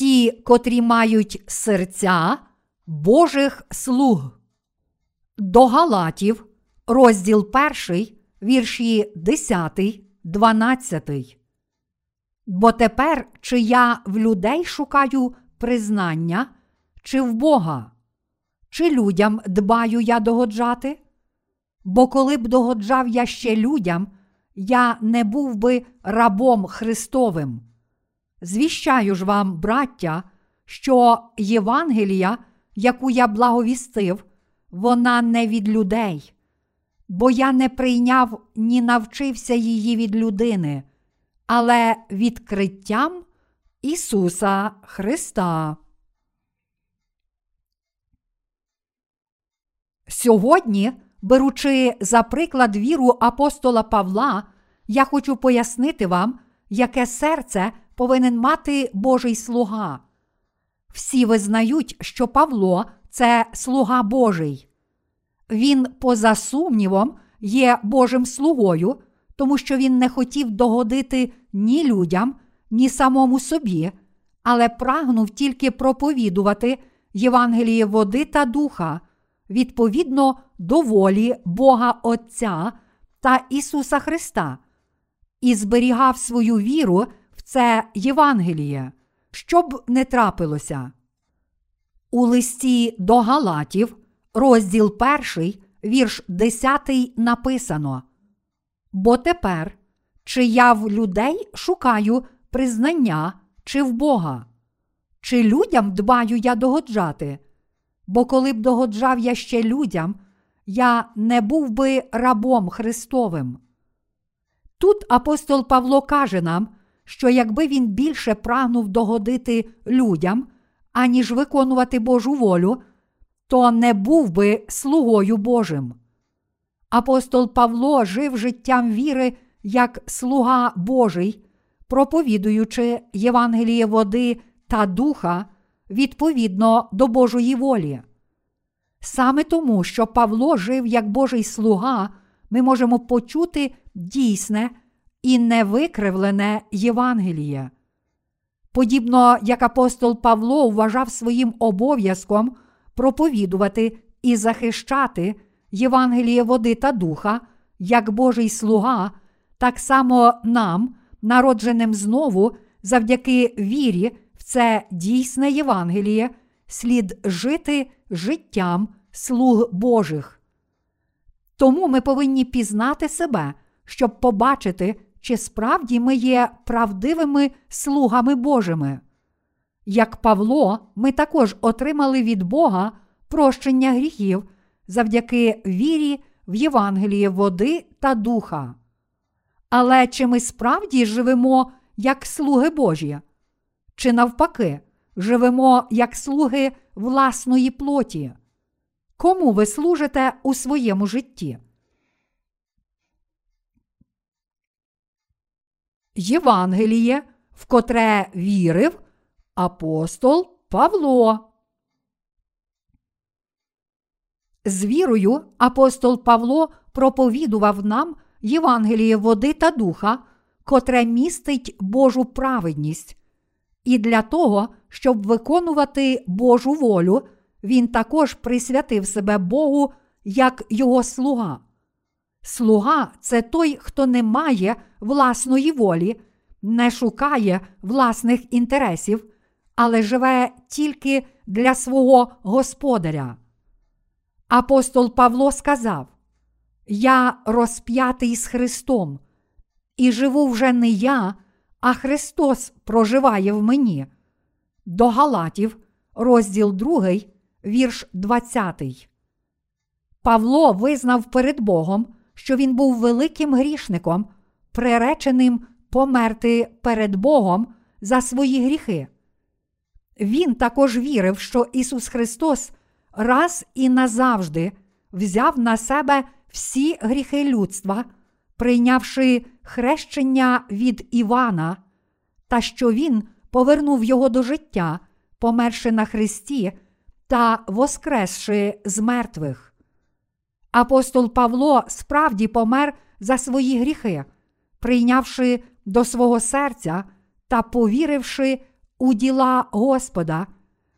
ті, котрі мають серця Божих слуг. До Галатів, розділ 1, вірші 10, 12. Бо тепер чи я в людей шукаю признання, чи в Бога, чи людям дбаю я догоджати? Бо коли б догоджав я ще людям, я не був би рабом Христовим. Звіщаю ж вам, браття, що Євангелія, яку я благовістив, вона не від людей, бо я не прийняв ні навчився її від людини, але відкриттям Ісуса Христа. Сьогодні, беручи за приклад віру апостола Павла, я хочу пояснити вам, яке серце повинен мати Божий слуга. Всі визнають, що Павло це слуга Божий. Він, поза сумнівом, є Божим слугою, тому що він не хотів догодити ні людям, ні самому собі, але прагнув тільки проповідувати Євангеліє води та духа відповідно до волі Бога Отця та Ісуса Христа, і зберігав свою віру це Євангеліє, щоб не трапилося. У листі до Галатів, розділ 1, вірш 10 написано. Бо тепер, чи я в людей шукаю признання, чи в Бога, чи людям дбаю я догоджати? Бо коли б догоджав я ще людям, я не був би рабом Христовим. Тут апостол Павло каже нам, що якби він більше прагнув догодити людям, аніж виконувати Божу волю, то не був би слугою Божим. Апостол Павло жив життям віри як слуга Божий, проповідуючи Євангеліє води та духа відповідно до Божої волі. Саме тому, що Павло жив як Божий слуга, ми можемо почути дійсне і невикривлене Євангеліє. Подібно як апостол Павло вважав своїм обов'язком проповідувати і захищати Євангеліє води та духа, як Божий слуга, так само нам, народженим знову, завдяки вірі в це дійсне Євангеліє, слід жити життям слуг Божих. Тому ми повинні пізнати себе, щоб побачити, чи справді ми є правдивими слугами Божими. Як Павло, ми також отримали від Бога прощення гріхів завдяки вірі в Євангеліє води та духа. Але чи ми справді живемо як слуги Божі? Чи навпаки, живемо як слуги власної плоті? Кому ви служите у своєму житті? Євангеліє, в котре вірив апостол Павло. З вірою апостол Павло проповідував нам Євангеліє води та духа, котре містить Божу праведність. І для того, щоб виконувати Божу волю, він також присвятив себе Богу як його слуга. Слуга це той, хто не має власної волі, не шукає власних інтересів, але живе тільки для свого господаря. Апостол Павло сказав: Я розп'ятий з Христом, і живу вже не я, а Христос проживає в мені. До Галатів, розділ 2, вірш 20. Павло визнав перед Богом, що він був великим грішником, приреченим померти перед Богом за свої гріхи. Він також вірив, що Ісус Христос раз і назавжди взяв на себе всі гріхи людства, прийнявши хрещення від Івана, та що Він повернув його до життя, померши на Христі та воскресши з мертвих. Апостол Павло справді помер за свої гріхи, прийнявши до свого серця та повіривши у діла Господа,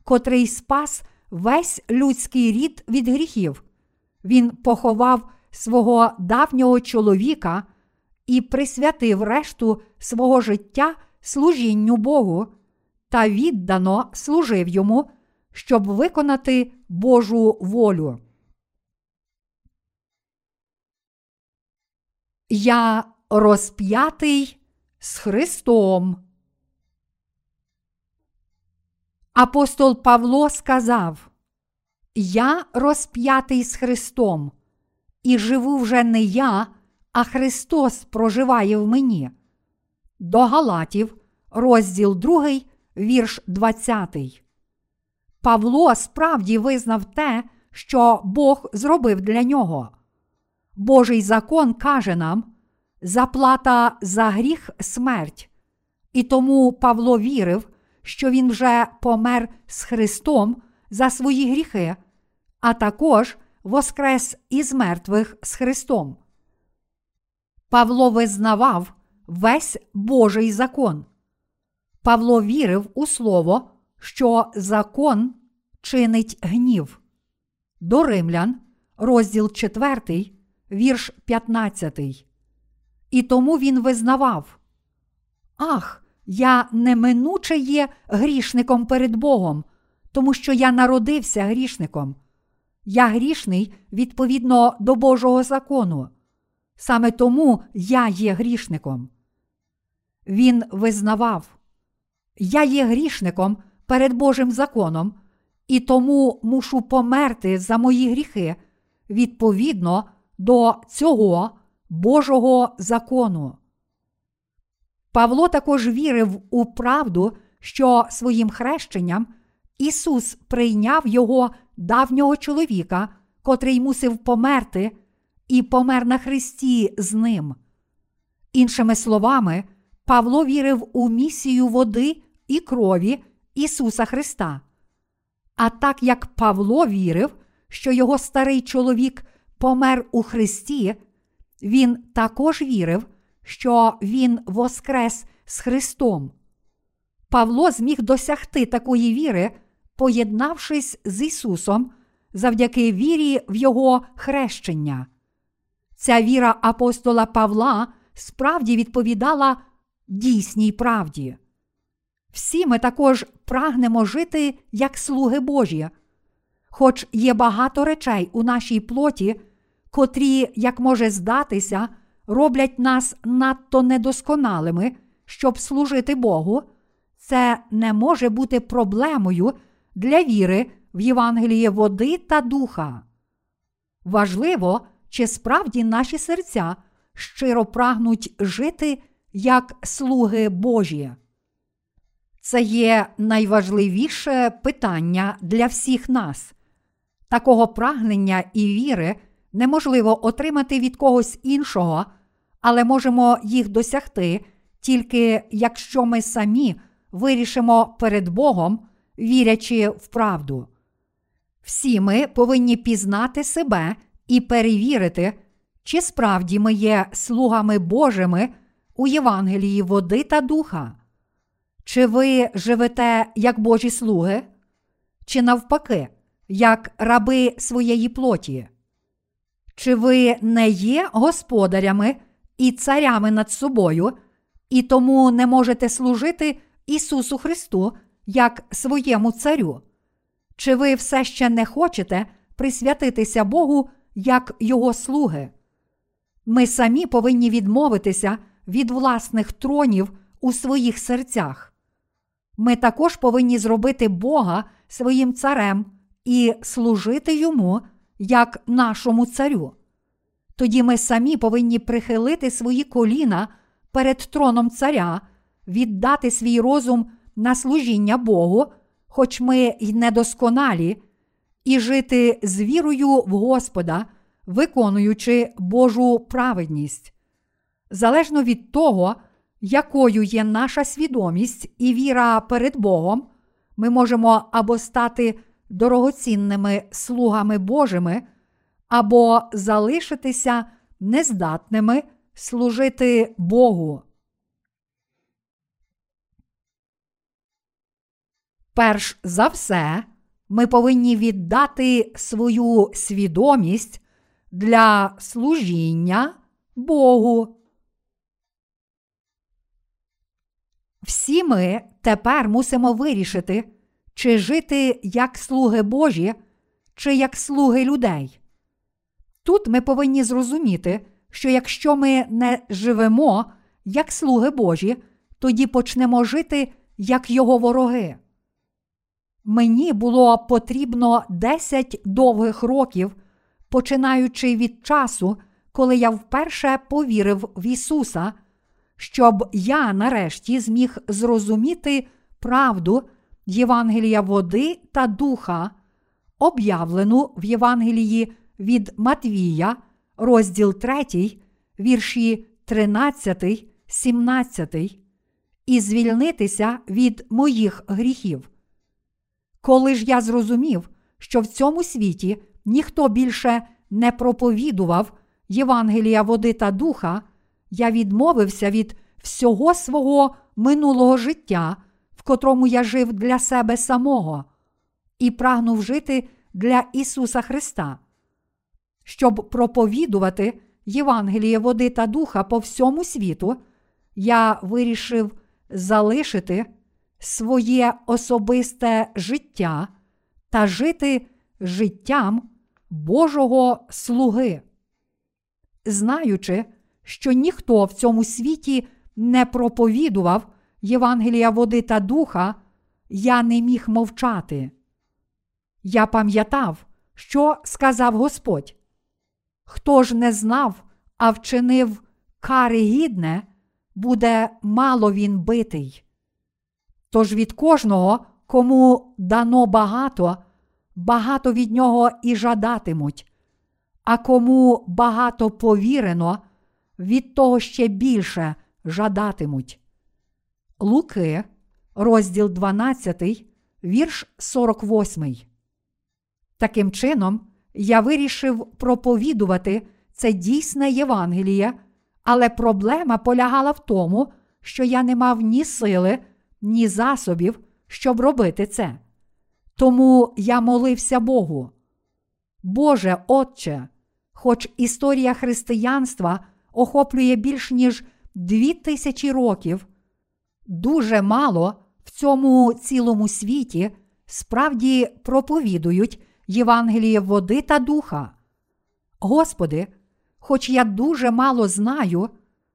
котрий спас весь людський рід від гріхів. Він поховав свого давнього чоловіка і присвятив решту свого життя служінню Богу та віддано служив йому, щоб виконати Божу волю. Я розп'ятий з Христом. Апостол Павло сказав: Я розп'ятий з Христом, і живу вже не я, а Христос проживає в мені. До Галатів, розділ 2, вірш 20. Павло справді визнав те, що Бог зробив для нього. Божий закон каже нам заплата за гріх смерть. І тому Павло вірив, що він вже помер з Христом за свої гріхи, а також воскрес із мертвих з Христом. Павло визнавав весь Божий закон. Павло вірив у слово, що закон чинить гнів. До римлян, розділ 4, вірш 15. І тому він визнавав: Ах, я неминуче є грішником перед Богом, тому що я народився грішником. Я грішний відповідно до Божого закону. Саме тому я є грішником. Він визнавав, я є грішником перед Божим законом, і тому мушу померти за мої гріхи відповідно до цього Божого закону. Павло також вірив у правду, що своїм хрещенням Ісус прийняв його давнього чоловіка, котрий мусив померти, і помер на Христі з ним. Іншими словами, Павло вірив у місію води і крові Ісуса Христа. А так як Павло вірив, що його старий чоловік помер у Христі, він також вірив, що Він воскрес з Христом. Павло зміг досягти такої віри, поєднавшись з Ісусом завдяки вірі в Його хрещення. Ця віра апостола Павла справді відповідала дійсній правді. Всі ми також прагнемо жити як слуги Божі, хоч є багато речей у нашій плоті, котрі, як може здатися, роблять нас надто недосконалими, щоб служити Богу, це не може бути проблемою для віри в Євангеліє води та духа. Важливо, чи справді наші серця щиро прагнуть жити як слуги Божі. Це є найважливіше питання для всіх нас. Такого прагнення і віри неможливо отримати від когось іншого, але можемо їх досягти тільки якщо ми самі вирішимо перед Богом, вірячи в правду. Всі ми повинні пізнати себе і перевірити, чи справді ми є слугами Божими у Євангелії води та духа. Чи ви живете як Божі слуги, чи навпаки, як раби своєї плоті? Чи ви не є господарями і царями над собою, і тому не можете служити Ісусу Христу як своєму царю? Чи ви все ще не хочете присвятитися Богу як Його слуги? Ми самі повинні відмовитися від власних тронів у своїх серцях. Ми також повинні зробити Бога своїм царем і служити йому як нашому царю. Тоді ми самі повинні прихилити свої коліна перед троном царя, віддати свій розум на служіння Богу, хоч ми й недосконалі, і жити з вірою в Господа, виконуючи Божу праведність. Залежно від того, якою є наша свідомість і віра перед Богом, ми можемо або стати дорогоцінними слугами Божими, або залишитися нездатними служити Богу. Перш за все, ми повинні віддати свою свідомість для служіння Богу. Всі ми тепер мусимо вирішити, чи жити як слуги Божі, чи як слуги людей. Тут ми повинні зрозуміти, що якщо ми не живемо як слуги Божі, тоді почнемо жити як його вороги. Мені було потрібно 10 довгих років, починаючи від часу, коли я вперше повірив в Ісуса, щоб я нарешті зміг зрозуміти правду Євангелія води та духа, об'явлену в Євангелії від Матвія, розділ 3, вірші 13, 17, і звільнитися від моїх гріхів. Коли ж я зрозумів, що в цьому світі ніхто більше не проповідував Євангелія води та духа, я відмовився від всього свого минулого життя, котрому я жив для себе самого, і прагнув жити для Ісуса Христа. Щоб проповідувати Євангеліє води та духа по всьому світу, я вирішив залишити своє особисте життя та жити життям Божого слуги. Знаючи, що ніхто в цьому світі не проповідував Євангелія води та духа, я не міг мовчати. Я пам'ятав, що сказав Господь. Хто ж не знав, а вчинив кари гідне, буде мало він битий. Тож від кожного, кому дано багато, багато від нього і жадатимуть, а кому багато повірено, від того ще більше жадатимуть. Луки, розділ 12, вірш 48. Таким чином, я вирішив проповідувати це дійсне Євангеліє, але проблема полягала в тому, що я не мав ні сили, ні засобів, щоб робити це. Тому я молився Богу. Боже Отче, хоч історія християнства охоплює більш ніж дві тисячі років, дуже мало в цьому цілому світі справді проповідують Євангеліє води та духа. Господи, хоч я дуже мало знаю,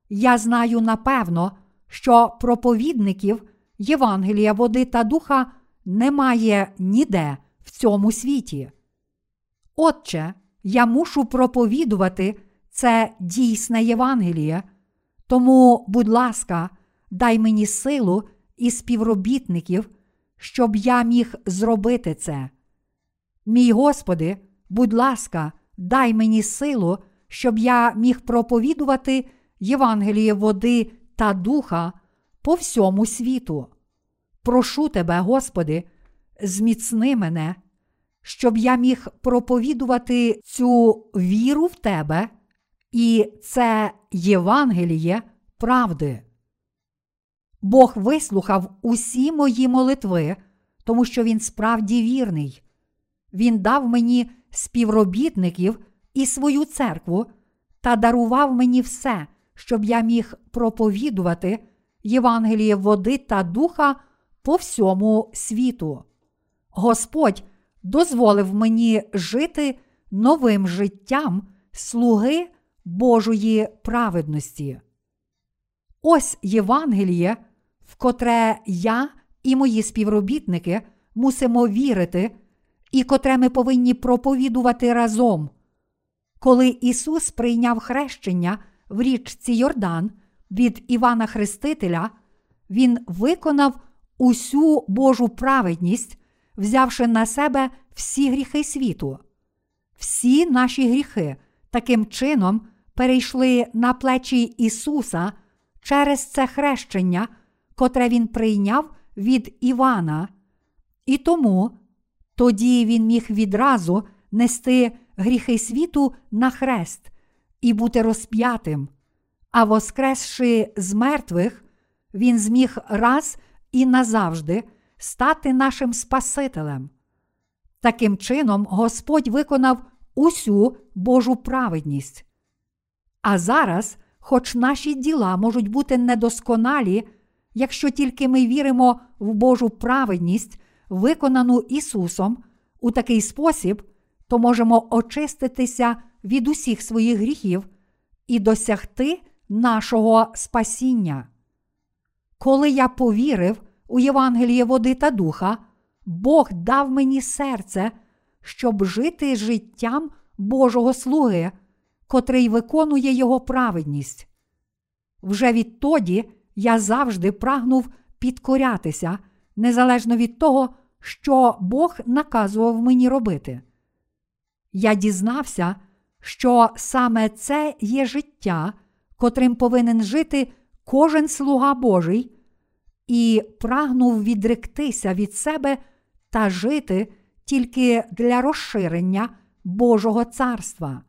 я знаю напевно, що проповідників Євангелія води та духа немає ніде в цьому світі. Отче, я мушу проповідувати це дійсне Євангеліє, тому, будь ласка, дай мені силу і співробітників, щоб я міг зробити це. Мій Господи, будь ласка, дай мені силу, щоб я міг проповідувати Євангеліє води та духа по всьому світу. Прошу Тебе, Господи, зміцни мене, щоб я міг проповідувати цю віру в Тебе і це Євангеліє правди. Бог вислухав усі мої молитви, тому що Він справді вірний. Він дав мені співробітників і свою церкву та дарував мені все, щоб я міг проповідувати Євангеліє води та духа по всьому світу. Господь дозволив мені жити новим життям слуги Божої праведності. Ось Євангеліє, котре я і мої співробітники мусимо вірити, і котре ми повинні проповідувати разом. Коли Ісус прийняв хрещення в річці Йордан від Івана Хрестителя, Він виконав усю Божу праведність, взявши на себе всі гріхи світу. Всі наші гріхи таким чином перейшли на плечі Ісуса через це хрещення, котре Він прийняв від Івана, і тому тоді він міг відразу нести гріхи світу на хрест і бути розп'ятим, а воскресши з мертвих, він зміг раз і назавжди стати нашим Спасителем. Таким чином, Господь виконав усю Божу праведність. А зараз, хоч наші діла можуть бути недосконалі, якщо тільки ми віримо в Божу праведність, виконану Ісусом, у такий спосіб, то можемо очиститися від усіх своїх гріхів і досягти нашого спасіння. Коли я повірив у Євангеліє води та духа, Бог дав мені серце, щоб жити життям Божого слуги, котрий виконує Його праведність. Вже відтоді я завжди прагнув підкорятися, незалежно від того, що Бог наказував мені робити. Я дізнався, що саме це є життя, котрим повинен жити кожен слуга Божий, і прагнув відректися від себе та жити тільки для розширення Божого царства.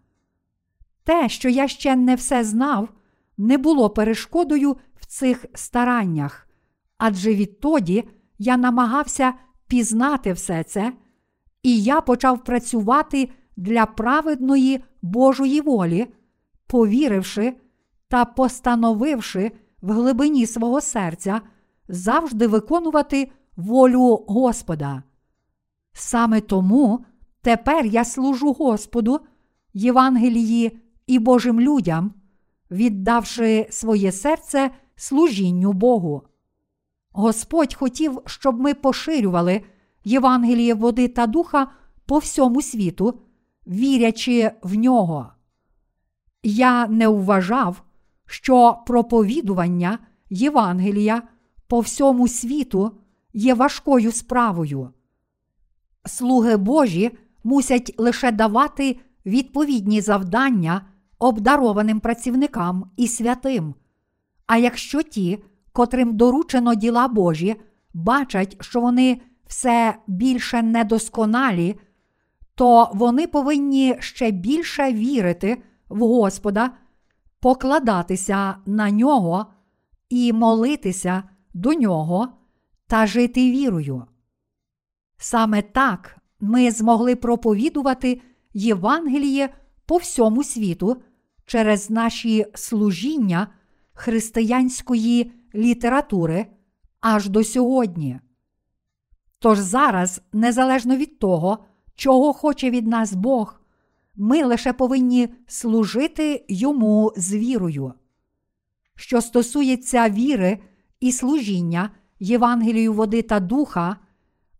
Те, що я ще не все знав, не було перешкодою цих стараннях, адже відтоді я намагався пізнати все це, і я почав працювати для праведної Божої волі, повіривши та постановивши в глибині свого серця завжди виконувати волю Господа. Саме тому тепер я служу Господу, Євангелії і Божим людям, віддавши своє серце служінню Богу. Господь хотів, щоб ми поширювали Євангеліє води та духа по всьому світу, вірячи в нього. Я не вважав, що проповідування Євангелія по всьому світу є важкою справою. Слуги Божі мусять лише давати відповідні завдання обдарованим працівникам і святим. А якщо ті, котрим доручено діла Божі, бачать, що вони все більше недосконалі, то вони повинні ще більше вірити в Господа, покладатися на нього і молитися до нього та жити вірою. Саме так ми змогли проповідувати Євангеліє по всьому світу через наші служіння християнської літератури аж до сьогодні. Тож зараз, незалежно від того, чого хоче від нас Бог, ми лише повинні служити йому з вірою. Що стосується віри і служіння Євангелію води та духа,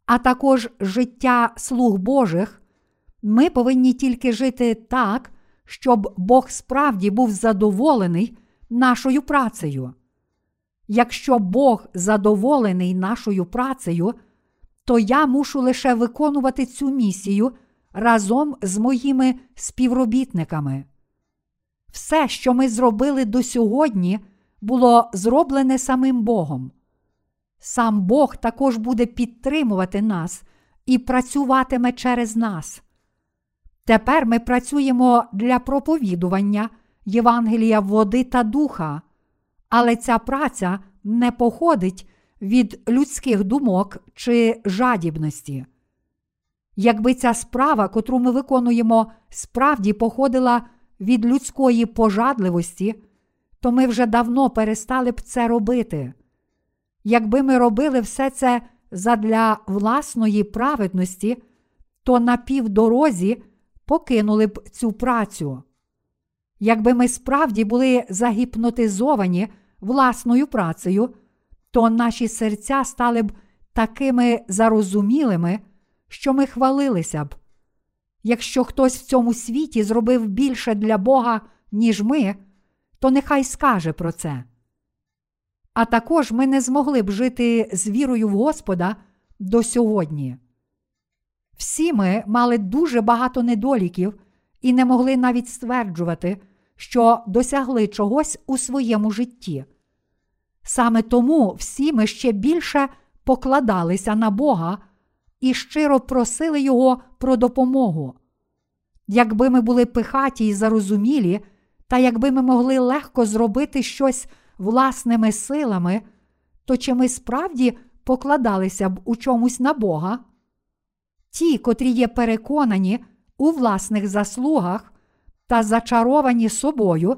а також життя слуг Божих, ми повинні тільки жити так, щоб Бог справді був задоволений нашою працею. Якщо Бог задоволений нашою працею, то я мушу лише виконувати цю місію разом з моїми співробітниками. Все, що ми зробили до сьогодні, було зроблене самим Богом. Сам Бог також буде підтримувати нас і працюватиме через нас. Тепер ми працюємо для проповідування Євангелія води та духа, але ця праця не походить від людських думок чи жадібності. Якби ця справа, котру ми виконуємо, справді походила від людської пожадливості, то ми вже давно перестали б це робити. Якби ми робили все це задля власної праведності, то на півдорозі покинули б цю працю. Якби ми справді були загіпнотизовані власною працею, то наші серця стали б такими зарозумілими, що ми хвалилися б. Якщо хтось в цьому світі зробив більше для Бога, ніж ми, то нехай скаже про це. А також ми не змогли б жити з вірою в Господа до сьогодні. Всі ми мали дуже багато недоліків і не могли навіть стверджувати, що досягли чогось у своєму житті. Саме тому всі ми ще більше покладалися на Бога і щиро просили Його про допомогу. Якби ми були пихаті й зарозумілі, та якби ми могли легко зробити щось власними силами, то чи ми справді покладалися б у чомусь на Бога, ті, котрі є переконані у власних заслугах та зачаровані собою,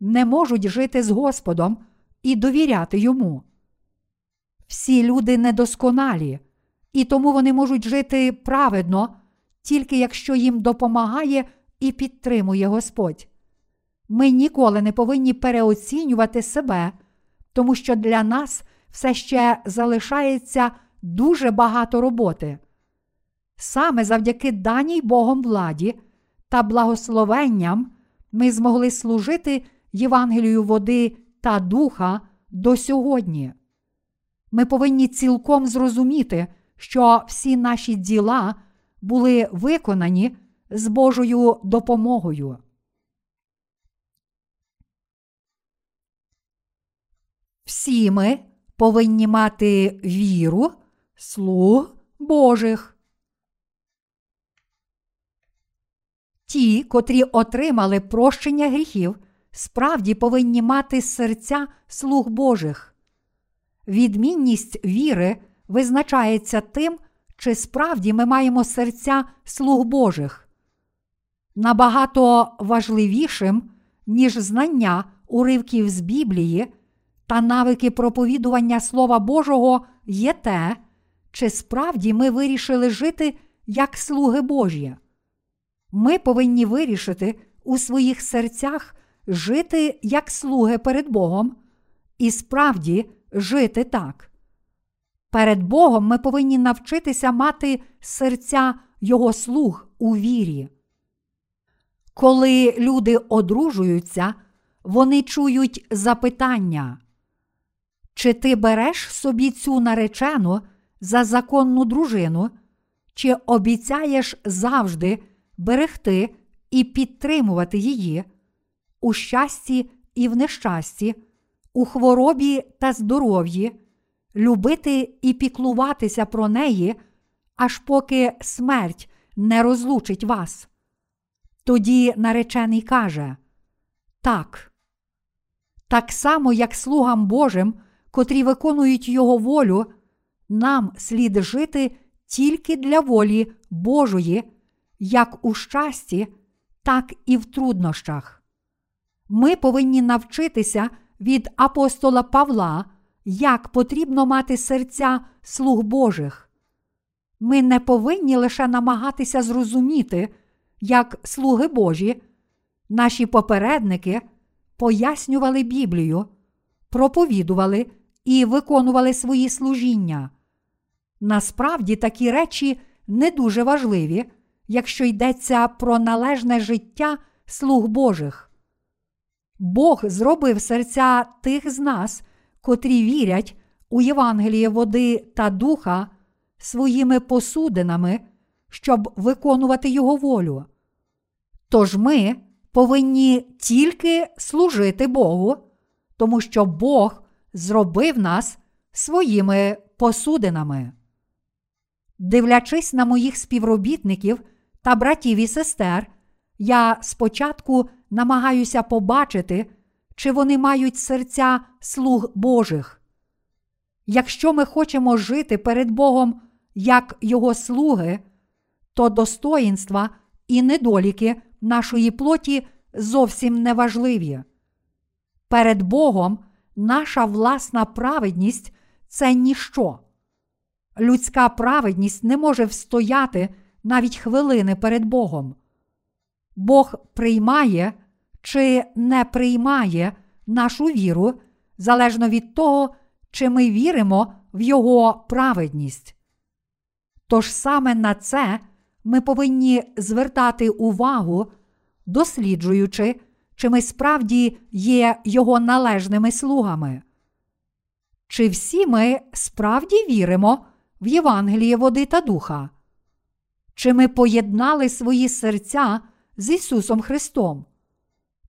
не можуть жити з Господом і довіряти йому. Всі люди недосконалі, і тому вони можуть жити праведно, тільки якщо їм допомагає і підтримує Господь. Ми ніколи не повинні переоцінювати себе, тому що для нас все ще залишається дуже багато роботи. Саме завдяки даній Богом владі та благословенням ми змогли служити Євангелію води та духа до сьогодні. Ми повинні цілком зрозуміти, що всі наші діла були виконані з Божою допомогою. Всі ми повинні мати віру, слуг Божих. Ті, котрі отримали прощення гріхів, справді повинні мати серця слуг Божих. Відмінність віри визначається тим, чи справді ми маємо серця слуг Божих. Набагато важливішим, ніж знання уривків з Біблії та навики проповідування Слова Божого є те, чи справді ми вирішили жити як слуги Божі. Ми повинні вирішити у своїх серцях жити як слуги перед Богом і справді жити так. Перед Богом ми повинні навчитися мати серця Його слуг у вірі. Коли люди одружуються, вони чують запитання, чи ти береш собі цю наречену за законну дружину, чи обіцяєш завжди берегти і підтримувати її у щасті і в нещасті, у хворобі та здоров'ї, любити і піклуватися про неї, аж поки смерть не розлучить вас. Тоді наречений каже так. Так само, як слугам Божим, котрі виконують Його волю, нам слід жити тільки для волі Божої, як у щасті, так і в труднощах. Ми повинні навчитися від апостола Павла, як потрібно мати серця слуг Божих. Ми не повинні лише намагатися зрозуміти, як слуги Божі, наші попередники пояснювали Біблію, проповідували і виконували свої служіння. Насправді такі речі не дуже важливі, якщо йдеться про належне життя слуг Божих. Бог зробив серця тих з нас, котрі вірять у Євангеліє води та духа своїми посудинами, щоб виконувати Його волю. Тож ми повинні тільки служити Богу, тому що Бог зробив нас своїми посудинами. Дивлячись на моїх співробітників та братів і сестер, я спочатку намагаюся побачити, чи вони мають серця слуг Божих. Якщо ми хочемо жити перед Богом як Його слуги, то достоїнства і недоліки нашої плоті зовсім неважливі. Перед Богом наша власна праведність це ніщо. Людська праведність не може встояти навіть хвилини перед Богом. Бог приймає чи не приймає нашу віру залежно від того, чи ми віримо в Його праведність. Тож саме на це ми повинні звертати увагу, досліджуючи, чи ми справді є Його належними слугами. Чи всі ми справді віримо в Євангеліє води та духа? Чи ми поєднали свої серця з Ісусом Христом?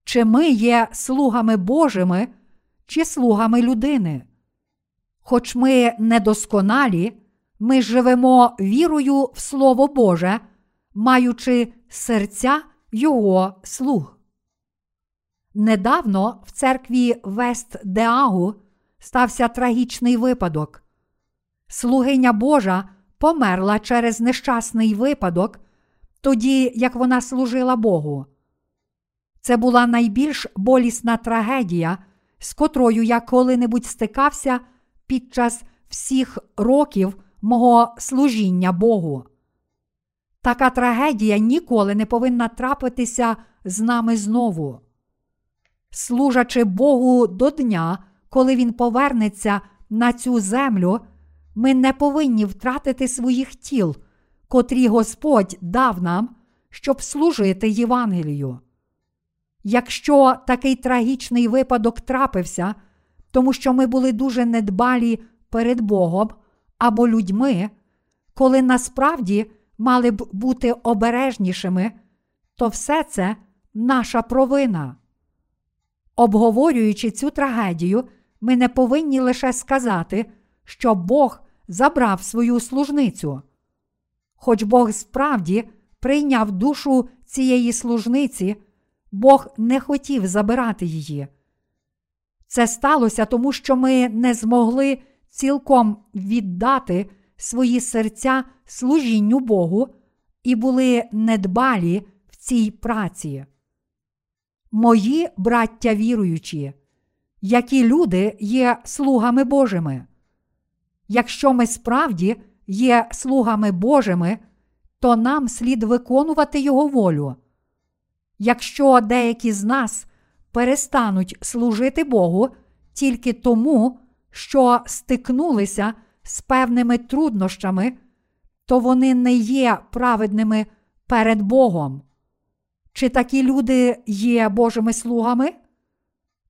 Чи ми є слугами Божими чи слугами людини? Хоч ми недосконалі, ми живемо вірою в Слово Боже, маючи серця Його слуг. Недавно в церкві Вест Деагу стався трагічний випадок. Слугиня Божа померла через нещасний випадок, тоді як вона служила Богу. Це була найбільш болісна трагедія, з котрою я коли-небудь стикався під час всіх років мого служіння Богу. Така трагедія ніколи не повинна трапитися з нами знову. Служачи Богу до дня, коли Він повернеться на цю землю, ми не повинні втратити своїх тіл, котрі Господь дав нам, щоб служити Євангелію. Якщо такий трагічний випадок трапився, тому що ми були дуже недбалі перед Богом або людьми, коли насправді мали б бути обережнішими, то все це наша провина. Обговорюючи цю трагедію, ми не повинні лише сказати, що Бог забрав свою служницю. Хоч Бог справді прийняв душу цієї служниці, Бог не хотів забирати її. Це сталося тому, що ми не змогли цілком віддати свої серця служінню Богу і були недбалі в цій праці. Мої браття віруючі, які люди є слугами Божими. Якщо ми справді є слугами Божими, то нам слід виконувати Його волю. Якщо деякі з нас перестануть служити Богу тільки тому, що стикнулися з певними труднощами, то вони не є праведними перед Богом. Чи такі люди є Божими слугами?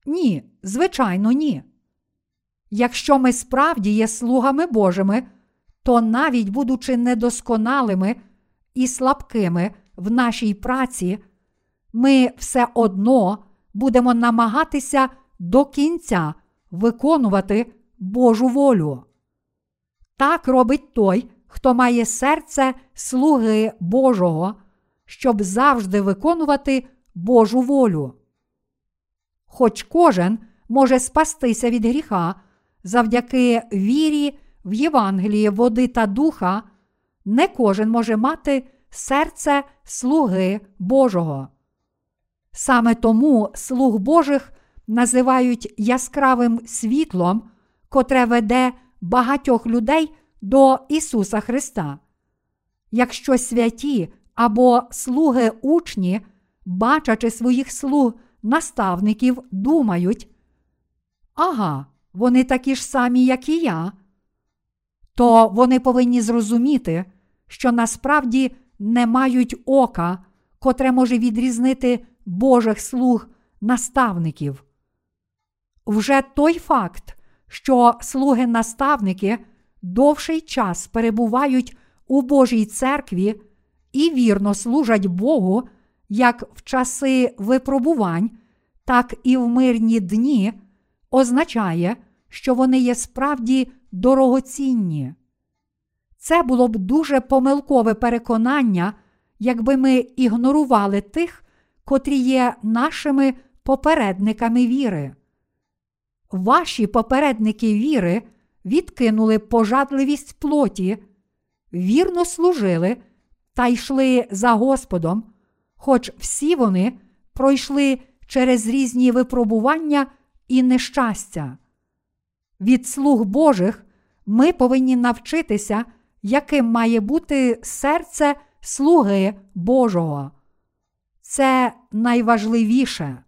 Ні, звичайно, ні. Якщо ми справді є слугами Божими, то навіть будучи недосконалими і слабкими в нашій праці, ми все одно будемо намагатися до кінця виконувати Божу волю. Так робить той, хто має серце слуги Божого, щоб завжди виконувати Божу волю. Хоч кожен може спастися від гріха завдяки вірі в Євангеліє води та духа, не кожен може мати серце слуги Божого. Саме тому слуг Божих називають яскравим світлом, котре веде багатьох людей до Ісуса Христа. Якщо святі або слуги учні, бачачи своїх слуг наставників, думають, ага, вони такі ж самі, як і я, то вони повинні зрозуміти, що насправді не мають ока, котре може відрізнити Божих слуг наставників. Вже той факт, що слуги-наставники довший час перебувають у Божій церкві і вірно служать Богу як в часи випробувань, так і в мирні дні, означає, що вони є справді дорогоцінні. Це було б дуже помилкове переконання, якби ми ігнорували тих, котрі є нашими попередниками віри. Ваші попередники віри відкинули пожадливість плоті, вірно служили та йшли за Господом, хоч всі вони пройшли через різні випробування і нещастя. Від слуг Божих ми повинні навчитися, яким має бути серце слуги Божого. Це найважливіше.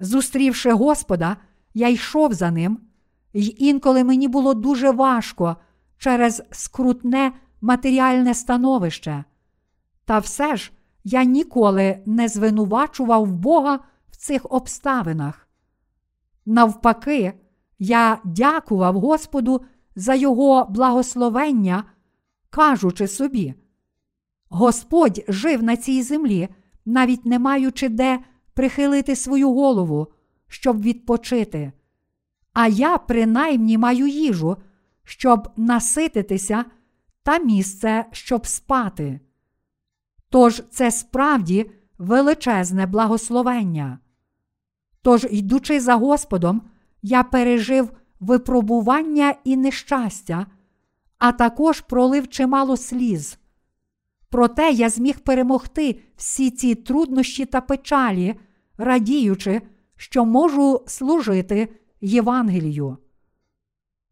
Зустрівши Господа, я йшов за ним, й інколи мені було дуже важко через скрутне матеріальне становище. Та все ж я ніколи не звинувачував Бога в цих обставинах. Навпаки, я дякував Господу за Його благословення, кажучи собі. Господь жив на цій землі, навіть не маючи де прихилити свою голову, щоб відпочити. А я принаймні маю їжу, щоб насититися, та місце, щоб спати. Тож це справді величезне благословення. Тож, йдучи за Господом, я пережив випробування і нещастя, а також пролив чимало сліз. Проте я зміг перемогти всі ці труднощі та печалі, радіючи, що можу служити Євангелію.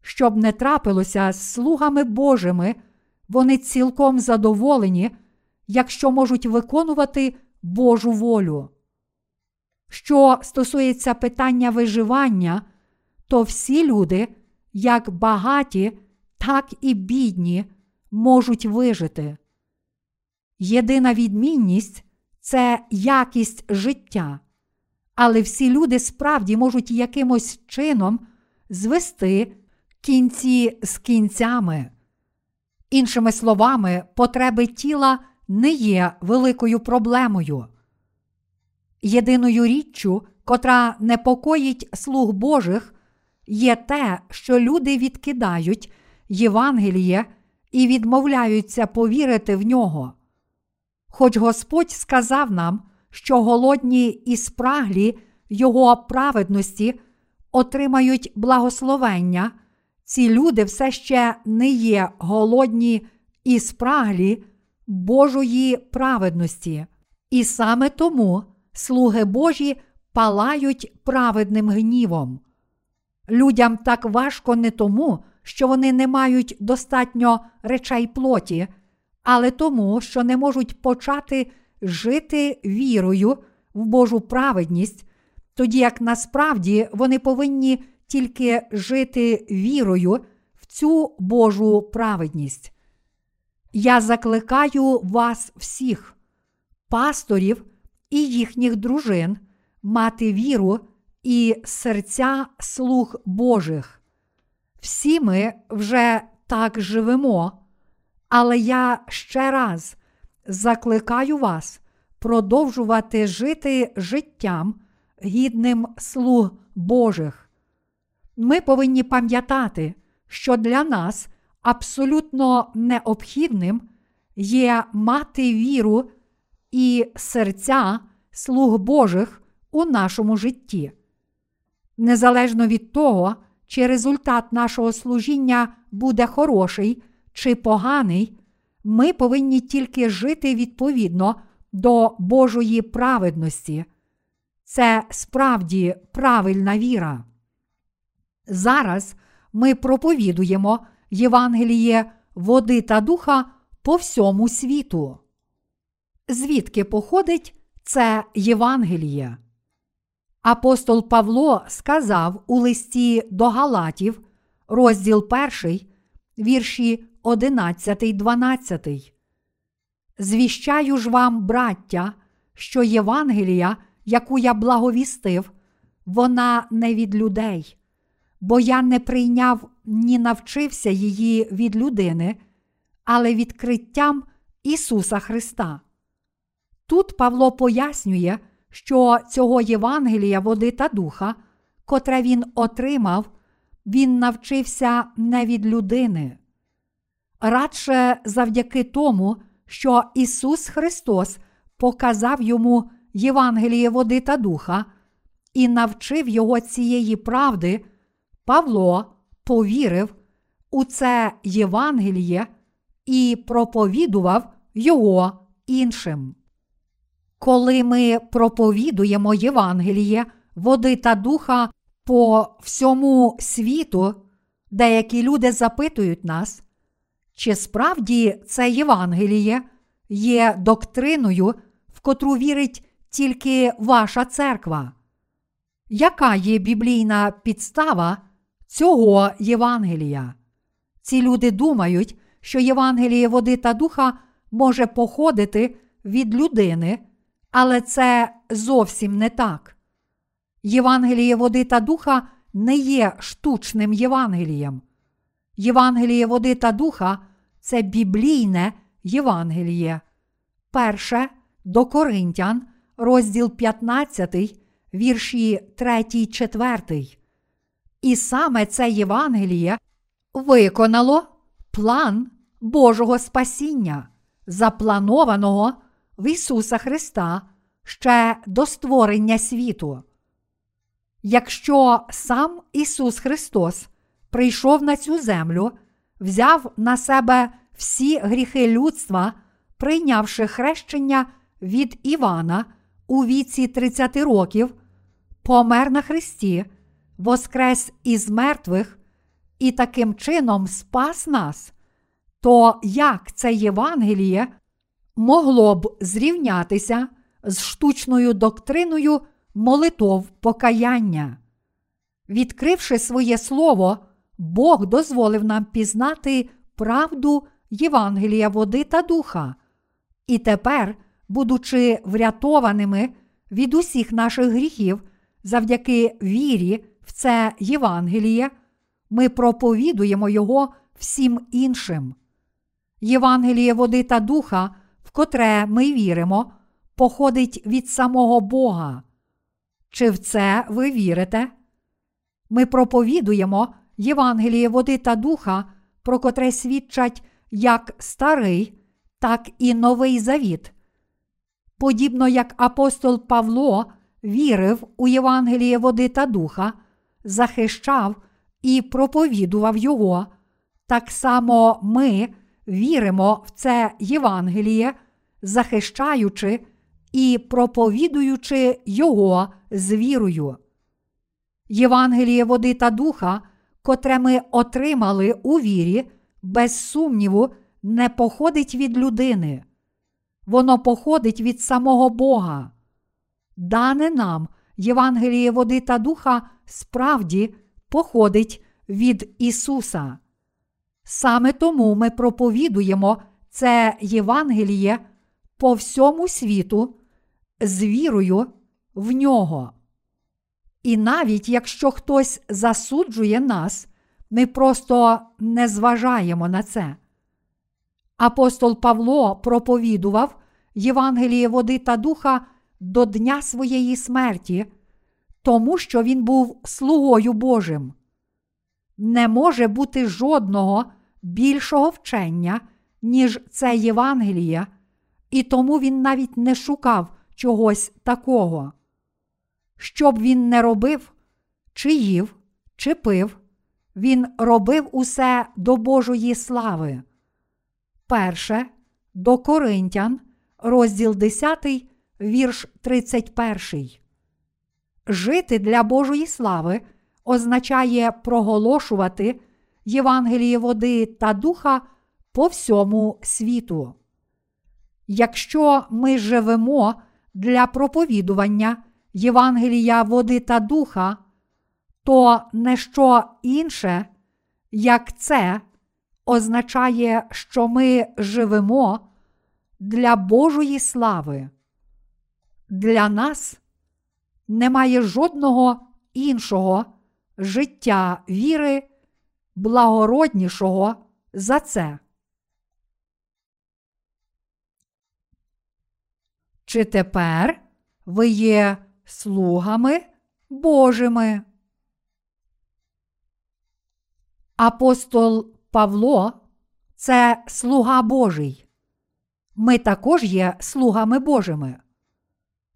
Щоб не трапилося з слугами Божими, вони цілком задоволені, якщо можуть виконувати Божу волю. Що стосується питання виживання, то всі люди, як багаті, так і бідні, можуть вижити. Єдина відмінність це якість життя, але всі люди справді можуть якимось чином звести кінці з кінцями. Іншими словами, потреби тіла не є великою проблемою. Єдиною річчю, котра непокоїть слуг Божих, є те, що люди відкидають Євангеліє і відмовляються повірити в нього. Хоч Господь сказав нам, що голодні і спраглі Його праведності отримають благословення, ці люди все ще не є голодні і спраглі Божої праведності, і саме тому слуги Божі палають праведним гнівом. Людям так важко не тому, що вони не мають достатньо речей плоті, але тому, що не можуть почати жити вірою в Божу праведність, тоді як насправді вони повинні тільки жити вірою в цю Божу праведність. Я закликаю вас всіх, пасторів і їхніх дружин, мати віру і серця слуг Божих. Всі ми вже так живемо, але я ще раз закликаю вас продовжувати жити життям гідним слуг Божих. Ми повинні пам'ятати, що для нас абсолютно необхідним є мати віру і серця слуг Божих у нашому житті. Незалежно від того, чи результат нашого служіння буде хороший чи поганий, ми повинні тільки жити відповідно до Божої праведності. Це справді правильна віра. Зараз ми проповідуємо Євангеліє води та духа по всьому світу. Звідки походить це Євангеліє? Апостол Павло сказав у листі до Галатів, розділ 1, вірші 11, 12. Звіщаю ж вам, браття, що Євангелія, яку я благовістив, вона не від людей, бо я не прийняв ні навчився її від людини, але відкриттям Ісуса Христа. Тут Павло пояснює, що цього Євангелія води та духа, котре він отримав, він навчився не від людини. Радше завдяки тому, що Ісус Христос показав йому Євангеліє води та духа і навчив його цієї правди, Павло повірив у це Євангеліє і проповідував його іншим. Коли ми проповідуємо Євангеліє, води та духа по всьому світу, деякі люди запитують нас, чи справді це Євангеліє є доктриною, в котру вірить тільки ваша церква? Яка є біблійна підстава цього Євангелія? Ці люди думають, що Євангеліє води та духа може походити від людини. Але це зовсім не так. Євангеліє води та духа не є штучним Євангелієм. Євангеліє води та духа це біблійне Євангеліє. Перше до Коринтян, розділ 15, вірші 3, 4. І саме це Євангеліє виконало план Божого спасіння, запланованого в Ісуса Христа ще до створення світу. Якщо сам Ісус Христос прийшов на цю землю, взяв на себе всі гріхи людства, прийнявши хрещення від Івана у віці 30 років, помер на Христі, воскрес із мертвих і таким чином спас нас, то як це Євангеліє могло б зрівнятися з штучною доктриною молитов покаяння? Відкривши своє слово, Бог дозволив нам пізнати правду Євангелія води та духа. І тепер, будучи врятованими від усіх наших гріхів завдяки вірі в це Євангеліє, ми проповідуємо його всім іншим. Євангеліє води та духа, котре ми віримо, походить від самого Бога. Чи в це ви вірите? Ми проповідуємо Євангеліє води та духа, про котре свідчать як старий, так і новий завіт. Подібно як апостол Павло вірив у Євангеліє води та духа, захищав і проповідував його, так само ми віримо в це Євангеліє, захищаючи і проповідуючи його з вірою. Євангеліє води та духа, котре ми отримали у вірі, без сумніву, не походить від людини. Воно походить від самого Бога. Дане нам Євангеліє води та духа справді походить від Ісуса. Саме тому ми проповідуємо це Євангеліє по всьому світу з вірою в нього. І навіть якщо хтось засуджує нас, ми просто не зважаємо на це. Апостол Павло проповідував Євангеліє води та духа до дня своєї смерті, тому що він був слугою Божим. Не може бути жодного більшого вчення, ніж це Євангеліє, і тому він навіть не шукав чогось такого. Що б він не робив, чи їв, чи пив, він робив усе до Божої слави. Перше до Коринтян, розділ 10, вірш 31. Жити для Божої слави означає проголошувати Євангеліє води та духа по всьому світу. Якщо ми живемо для проповідування Євангелія води та духа, то не що інше, як це означає, що ми живемо для Божої слави. Для нас немає жодного іншого життя віри, благороднішого за це. Чи тепер ви є слугами Божими? Апостол Павло це слуга Божий. Ми також є слугами Божими.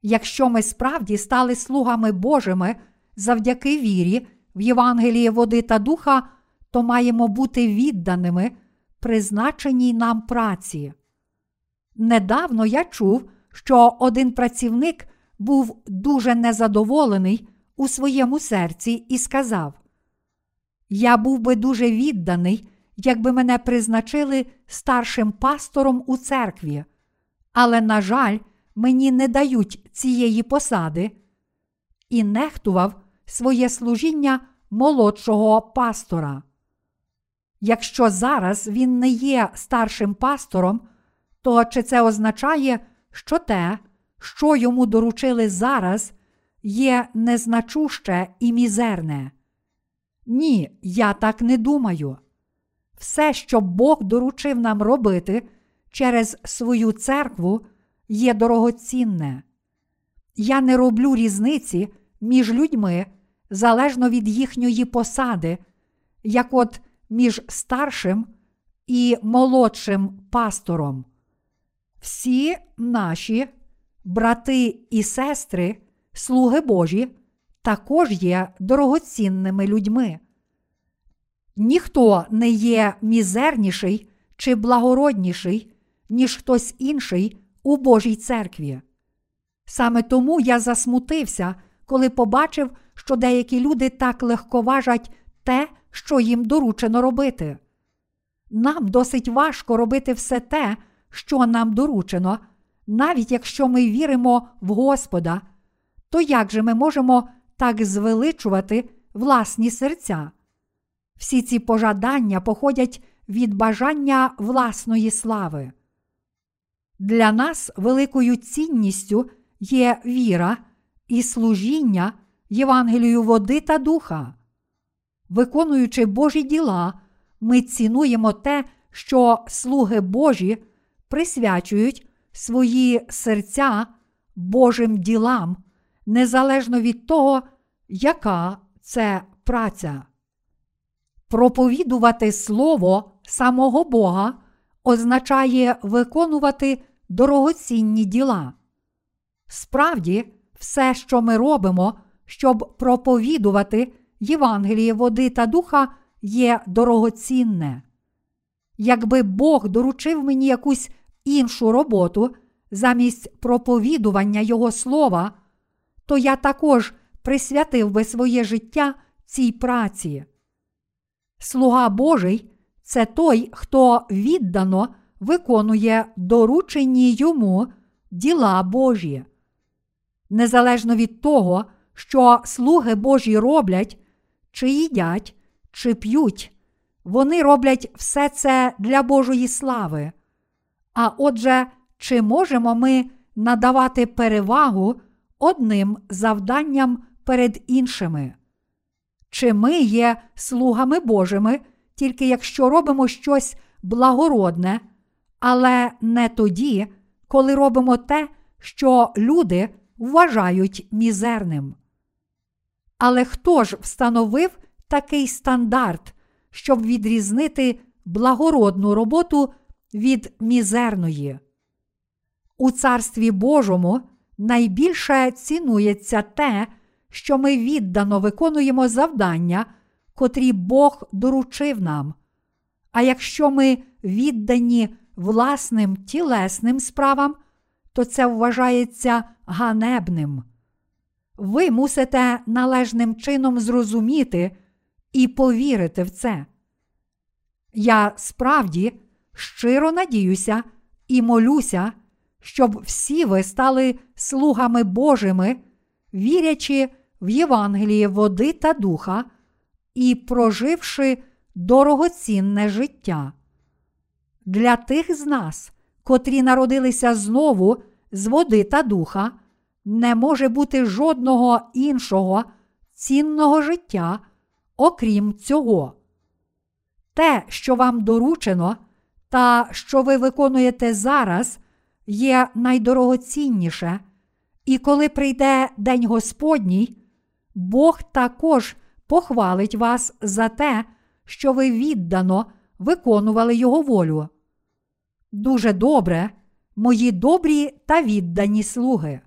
Якщо ми справді стали слугами Божими завдяки вірі в Євангеліє води та духа, то маємо бути відданими призначеній нам праці. Недавно я чув, що один працівник був дуже незадоволений у своєму серці і сказав: Я був би дуже відданий, якби мене призначили старшим пастором у церкві, але, на жаль, мені не дають цієї посади, і нехтував своє служіння молодшого пастора. Якщо зараз він не є старшим пастором, то чи це означає, що те, що йому доручили зараз, є незначуще і мізерне? Ні, я так не думаю. Все, що Бог доручив нам робити через свою церкву, є дорогоцінне. Я не роблю різниці між людьми залежно від їхньої посади, як от між старшим і молодшим пастором. Всі наші брати і сестри, слуги Божі, також є дорогоцінними людьми. Ніхто не є мізерніший чи благородніший, ніж хтось інший у Божій церкві. Саме тому я засмутився, коли побачив, що деякі люди так легковажать те, що їм доручено робити. Нам досить важко робити все те, що нам доручено, навіть якщо ми віримо в Господа, то як же ми можемо так звеличувати власні серця? Всі ці пожадання походять від бажання власної слави. Для нас великою цінністю є віра і служіння Євангелію води та духа. Виконуючи Божі діла, ми цінуємо те, що слуги Божі присвячують свої серця Божим ділам, незалежно від того, яка це праця. Проповідувати Слово самого Бога означає виконувати дорогоцінні діла. Справді, все, що ми робимо, щоб проповідувати Євангеліє води та духа, є дорогоцінне. Якби Бог доручив мені якусь іншу роботу замість проповідування Його слова, то я також присвятив би своє життя цій праці. Слуга Божий це той, хто віддано виконує доручені йому діла Божі. Незалежно від того, що слуги Божі роблять, чи їдять, чи п'ють, вони роблять все це для Божої слави. А отже, чи можемо ми надавати перевагу одним завданням перед іншими? Чи ми є слугами Божими, тільки якщо робимо щось благородне, але не тоді, коли робимо те, що люди вважають мізерним? Але хто ж встановив такий стандарт, щоб відрізнити благородну роботу від мізерної? У Царстві Божому найбільше цінується те, що ми віддано виконуємо завдання, котрі Бог доручив нам. А якщо ми віддані власним тілесним справам, то це вважається ганебним. Ви мусите належним чином зрозуміти і повірити в це. Я справді щиро надіюся і молюся, щоб всі ви стали слугами Божими, вірячи в Євангеліє води та духа і проживши дорогоцінне життя. Для тих з нас, котрі народилися знову з води та духа, не може бути жодного іншого цінного життя, окрім цього. Те, що вам доручено, та що ви виконуєте зараз, є найдорогоцінніше, і коли прийде День Господній, Бог також похвалить вас за те, що ви віддано виконували Його волю. Дуже добре, мої добрі та віддані слуги.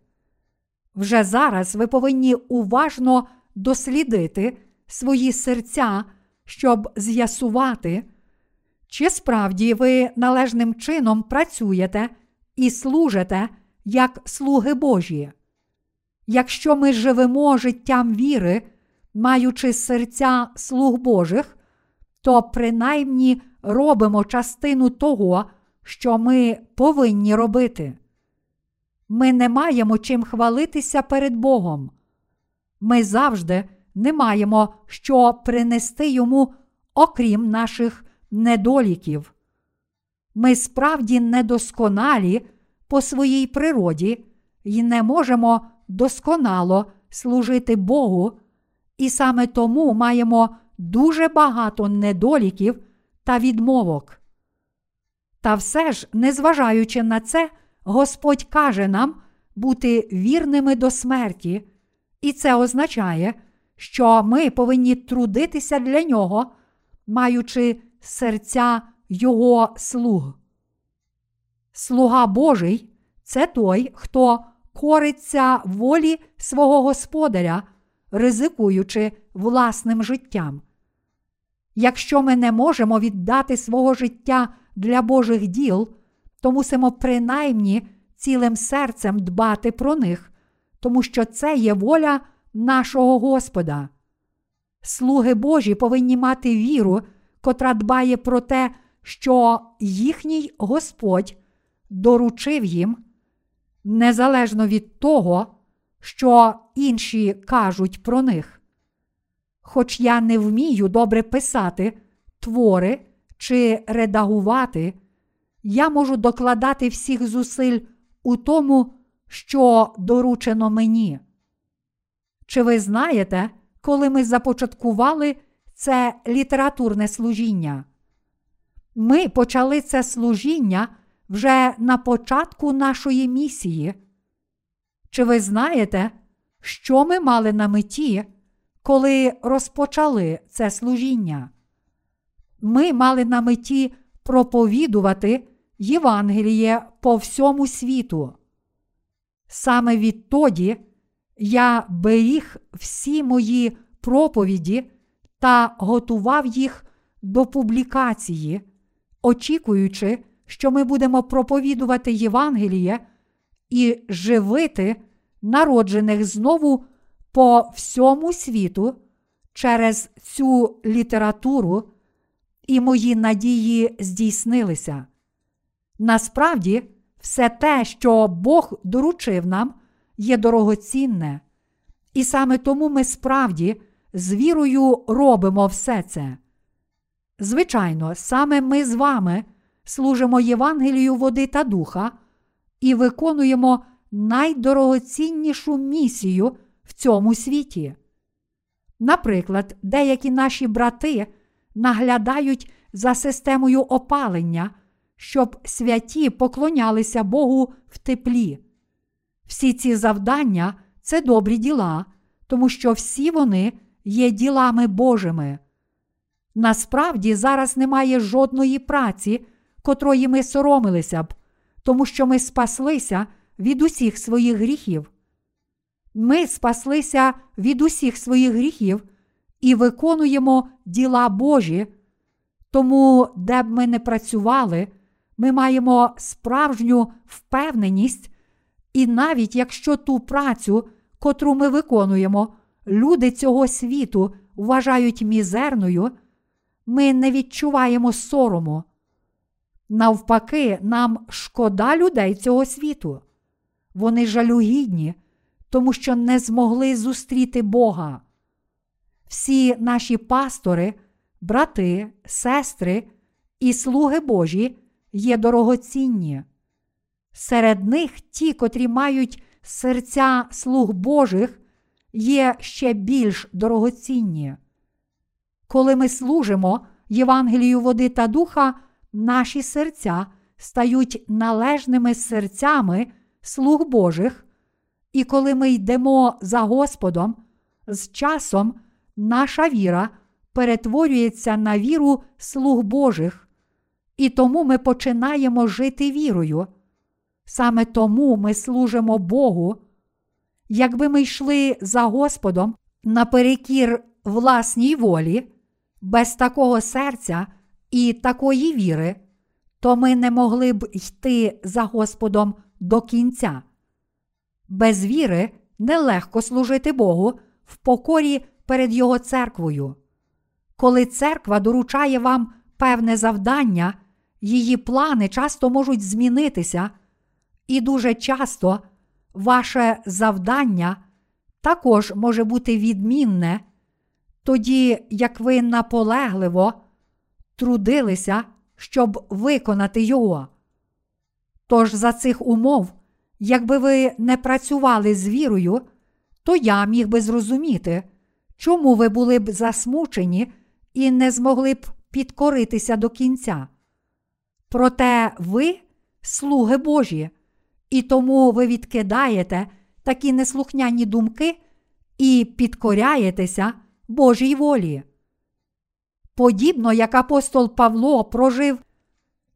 Вже зараз ви повинні уважно дослідити свої серця, щоб з'ясувати, чи справді ви належним чином працюєте і служите як слуги Божі. Якщо ми живемо життям віри, маючи серця слуг Божих, то принаймні робимо частину того, що ми повинні робити. Ми не маємо чим хвалитися перед Богом. Ми завжди не маємо що принести йому, окрім наших недоліків. Ми справді недосконалі по своїй природі і не можемо досконало служити Богу, і саме тому маємо дуже багато недоліків та відмовок. Та все ж, незважаючи на це, Господь каже нам бути вірними до смерті, і це означає, що ми повинні трудитися для нього, маючи серця Його слуг. Слуга Божий це той, хто кориться волі свого Господаря, ризикуючи власним життям. Якщо ми не можемо віддати свого життя для Божих діл, то мусимо принаймні цілим серцем дбати про них, тому що це є воля нашого Господа. Слуги Божі повинні мати віру, котра дбає про те, що їхній Господь доручив їм, незалежно від того, що інші кажуть про них. Хоч я не вмію добре писати твори чи редагувати, я можу докладати всіх зусиль у тому, що доручено мені. Чи ви знаєте, коли ми започаткували це літературне служіння? Ми почали це служіння вже на початку нашої місії. Чи ви знаєте, що ми мали на меті, коли розпочали це служіння? Ми мали на меті проповідувати Євангеліє по всьому світу. Саме відтоді я беріг всі мої проповіді та готував їх до публікації, очікуючи, що ми будемо проповідувати Євангеліє і живити народжених знову по всьому світу через цю літературу, і мої надії здійснилися. Насправді, все те, що Бог доручив нам, є дорогоцінне, і саме тому ми справді з вірою робимо все це. Звичайно, саме ми з вами служимо Євангелію води та духа і виконуємо найдорогоціннішу місію в цьому світі. Наприклад, деякі наші брати наглядають за системою опалення, щоб святі поклонялися Богу в теплі. Всі ці завдання це добрі діла, тому що всі вони є ділами Божими. Насправді зараз немає жодної праці, котрої ми соромилися б, тому що ми спаслися від усіх своїх гріхів. Ми спаслися від усіх своїх гріхів і виконуємо діла Божі. Тому, де б ми не працювали, ми маємо справжню впевненість, і навіть якщо ту працю, котру ми виконуємо, люди цього світу вважають мізерною, ми не відчуваємо сорому. Навпаки, нам шкода людей цього світу. Вони жалюгідні, тому що не змогли зустріти Бога. Всі наші пастори, брати, сестри і слуги Божі є дорогоцінні. Серед них ті, котрі мають серця слуг Божих, є ще більш дорогоцінні. Коли ми служимо Євангелію води та духа, наші серця стають належними серцями слуг Божих, і коли ми йдемо за Господом, з часом наша віра перетворюється на віру слуг Божих, і тому ми починаємо жити вірою. Саме тому ми служимо Богу. Якби ми йшли за Господом наперекір власній волі, без такого серця і такої віри, то ми не могли б йти за Господом до кінця. Без віри нелегко служити Богу в покорі перед Його церквою. Коли церква доручає вам певне завдання, її плани часто можуть змінитися, і дуже часто ваше завдання також може бути відмінне, тоді як ви наполегливо трудилися, щоб виконати його. Тож за цих умов, якби ви не працювали з вірою, то я міг би зрозуміти, чому ви були б засмучені і не змогли б підкоритися до кінця. Проте ви слуги Божі, і тому ви відкидаєте такі неслухняні думки і підкоряєтеся Божій волі. Подібно як апостол Павло прожив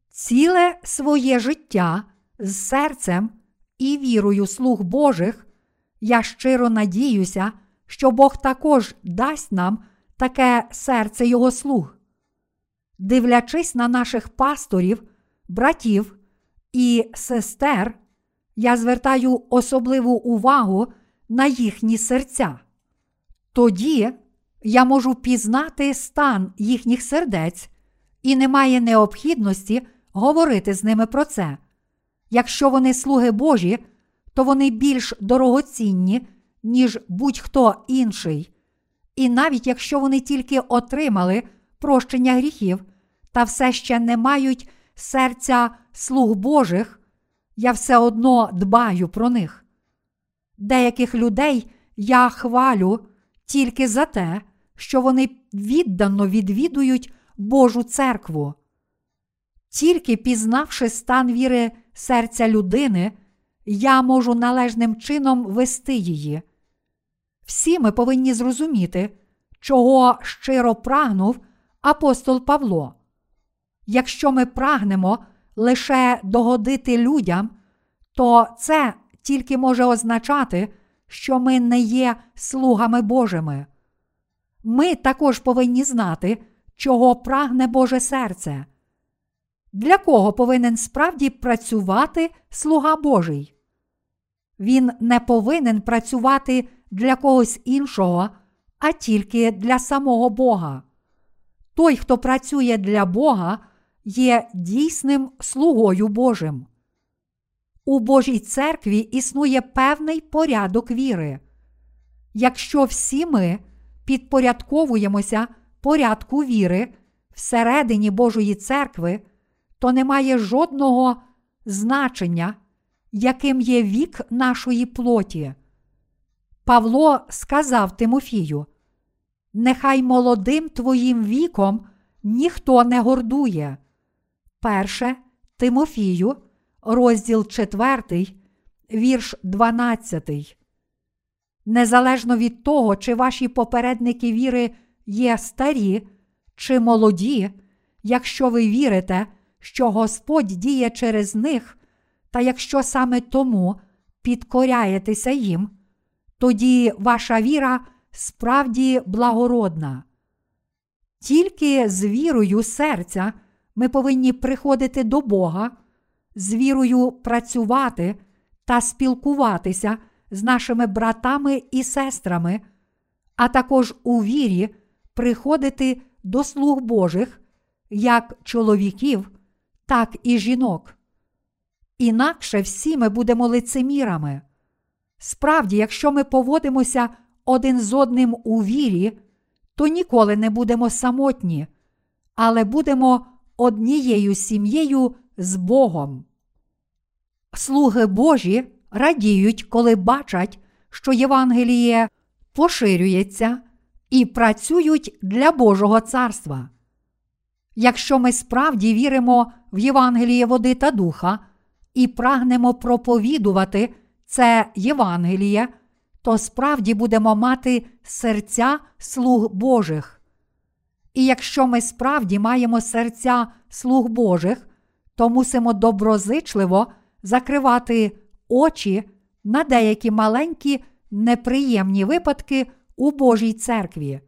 ціле своє життя з серцем і вірою слуг Божих, я щиро надіюся, що Бог також дасть нам таке серце Його слуг. Дивлячись на наших пасторів, братів і сестер, я звертаю особливу увагу на їхні серця. Тоді я можу пізнати стан їхніх сердець, і немає необхідності говорити з ними про це. Якщо вони слуги Божі, то вони більш дорогоцінні, ніж будь-хто інший. І навіть якщо вони тільки отримали прощення гріхів та все ще не мають серця слуг Божих, я все одно дбаю про них. Деяких людей я хвалю тільки за те, що вони віддано відвідують Божу церкву. Тільки пізнавши стан віри серця людини, я можу належним чином вести її. Всі ми повинні зрозуміти, чого щиро прагнув апостол Павло. Якщо ми прагнемо лише догодити людям, то це тільки може означати, що ми не є слугами Божими. Ми також повинні знати, чого прагне Боже серце. Для кого повинен справді працювати слуга Божий? Він не повинен працювати для когось іншого, а тільки для самого Бога. Той, хто працює для Бога, є дійсним слугою Божим. У Божій церкві існує певний порядок віри. Якщо всі ми підпорядковуємося порядку віри всередині Божої церкви, то немає жодного значення, яким є вік нашої плоті. Павло сказав Тимофію: Нехай молодим твоїм віком ніхто не гордує. Перше Тимофію, розділ 4, вірш 12. Незалежно від того, чи ваші попередники віри є старі чи молоді, якщо ви вірите, що Господь діє через них, та якщо саме тому підкоряєтеся їм, тоді ваша віра справді благородна. Тільки з вірою серця ми повинні приходити до Бога, з вірою працювати та спілкуватися з нашими братами і сестрами, а також у вірі приходити до слуг Божих, як чоловіків, так і жінок. Інакше всі ми будемо лицемірами. Справді, якщо ми поводимося один з одним у вірі, то ніколи не будемо самотні, але будемо однією сім'єю з Богом. Слуги Божі радіють, коли бачать, що Євангеліє поширюється і працюють для Божого царства. Якщо ми справді віримо в Євангеліє води та духа і прагнемо проповідувати це Євангеліє, то справді будемо мати серця слуг Божих. І якщо ми справді маємо серця слуг Божих, то мусимо доброзичливо закривати очі на деякі маленькі неприємні випадки у Божій церкві.